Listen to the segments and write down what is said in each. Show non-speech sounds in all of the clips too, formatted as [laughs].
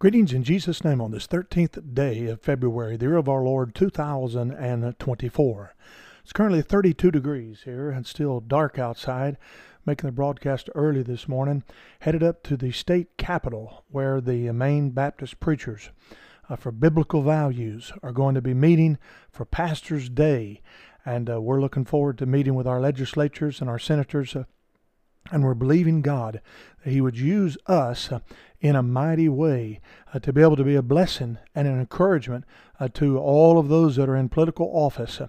Greetings in Jesus' name on this 13th day of February, the year of our Lord 2024. It's currently 32 degrees here and still dark outside, making the broadcast early this morning. Headed up to the state capitol where the Maine Baptist preachers uh, for biblical values are going to be meeting for Pastor's Day. And uh, we're looking forward to meeting with our legislatures and our senators. Uh, and we're believing God that He would use us uh, in a mighty way uh, to be able to be a blessing and an encouragement uh, to all of those that are in political office.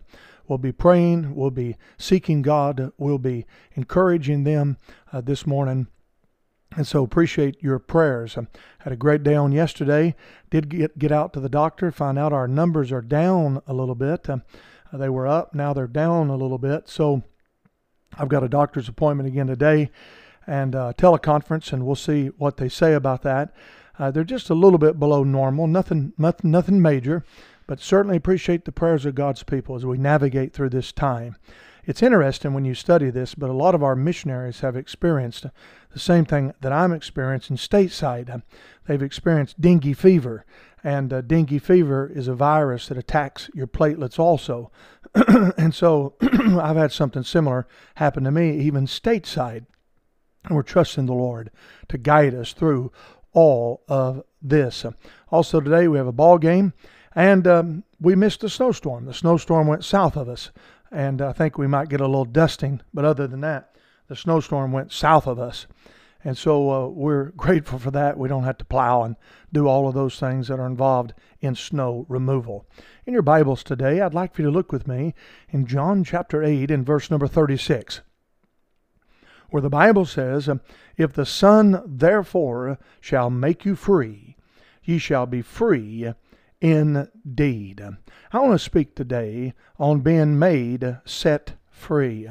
We'll be praying, we'll be seeking God, we'll be encouraging them uh, this morning. And so appreciate your prayers. I had a great day on yesterday. Did get get out to the doctor, find out our numbers are down a little bit. Uh, they were up, now they're down a little bit. So I've got a doctor's appointment again today and a teleconference, and we'll see what they say about that. Uh, they're just a little bit below normal, nothing, nothing, nothing major, but certainly appreciate the prayers of God's people as we navigate through this time. It's interesting when you study this, but a lot of our missionaries have experienced the same thing that I'm experiencing stateside. They've experienced dengue fever, and uh, dengue fever is a virus that attacks your platelets also. [clears throat] and so [clears throat] I've had something similar happen to me, even stateside. And we're trusting the Lord to guide us through all of this. Also, today we have a ball game, and um, we missed a snowstorm. The snowstorm went south of us, and I think we might get a little dusting, but other than that, the snowstorm went south of us. And so uh, we're [laughs] grateful for that. We don't have to plow and do all of those things that are involved in snow removal. In your Bibles today, I'd like for you to look with me in John chapter 8 and verse number 36 where the Bible says, um, If the Son therefore shall make you free, ye shall be free indeed. I want to speak today on being made set free.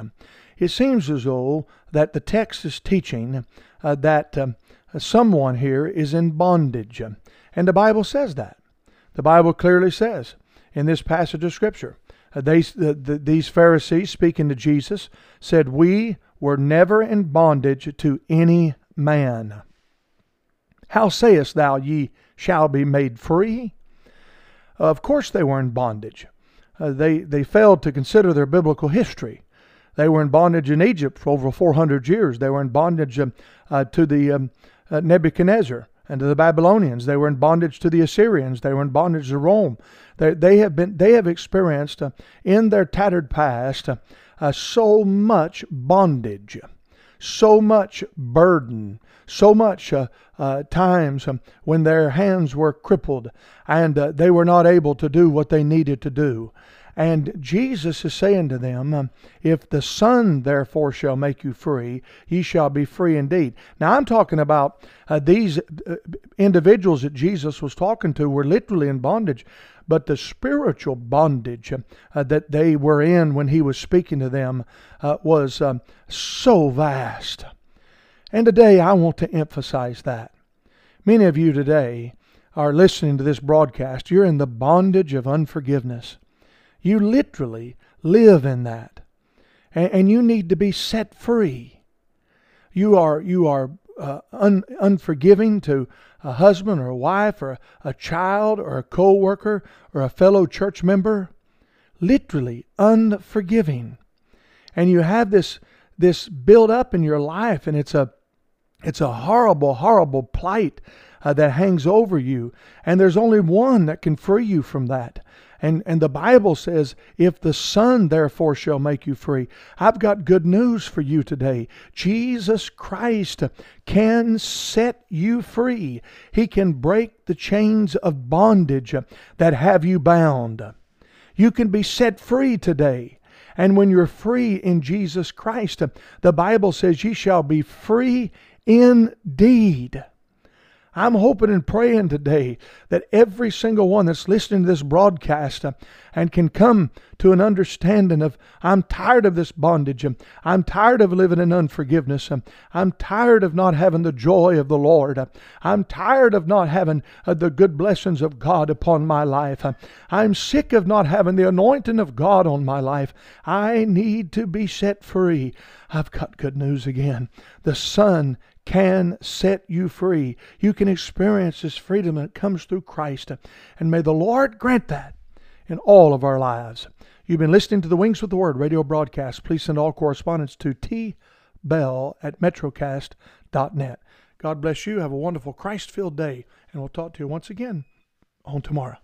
It seems as though that the text is teaching uh, that um, someone here is in bondage. And the Bible says that. The Bible clearly says in this passage of Scripture. Uh, they, uh, the, these Pharisees, speaking to Jesus, said, We were never in bondage to any man. How sayest thou, ye shall be made free? Of course, they were in bondage. Uh, they, they failed to consider their biblical history. They were in bondage in Egypt for over 400 years. They were in bondage um, uh, to the um, uh, Nebuchadnezzar and to the Babylonians. They were in bondage to the Assyrians. They were in bondage to Rome. They, they have been they have experienced uh, in their tattered past uh, uh, so much bondage, so much burden, so much uh, uh, times um, when their hands were crippled and uh, they were not able to do what they needed to do. And Jesus is saying to them, um, If the Son therefore shall make you free, ye shall be free indeed. Now, I'm talking about uh, these uh, individuals that Jesus was talking to were literally in bondage, but the spiritual bondage uh, that they were in when he was speaking to them uh, was um, so vast. And today I want to emphasize that. Many of you today are listening to this broadcast. You're in the bondage of unforgiveness. You literally live in that. And, and you need to be set free. You are, you are uh, un, unforgiving to a husband or a wife or a, a child or a co worker or a fellow church member. Literally unforgiving. And you have this, this build up in your life, and it's a, it's a horrible, horrible plight uh, that hangs over you. And there's only one that can free you from that. And, and the Bible says, if the Son therefore shall make you free. I've got good news for you today. Jesus Christ can set you free. He can break the chains of bondage that have you bound. You can be set free today. And when you're free in Jesus Christ, the Bible says, Ye shall be free indeed. I'm hoping and praying today that every single one that's listening to this broadcast uh, and can come to an understanding of I'm tired of this bondage. Um, I'm tired of living in unforgiveness. Um, I'm tired of not having the joy of the Lord. Uh, I'm tired of not having uh, the good blessings of God upon my life. I'm sick of not having the anointing of God on my life. I need to be set free. I've got good news again. The Son can set you free. You can experience this freedom that comes through Christ. And may the Lord grant that in all of our lives. You've been listening to the Wings with the Word radio broadcast. Please send all correspondence to T. Bell at metrocast.net. God bless you. Have a wonderful Christ filled day, and we'll talk to you once again on tomorrow.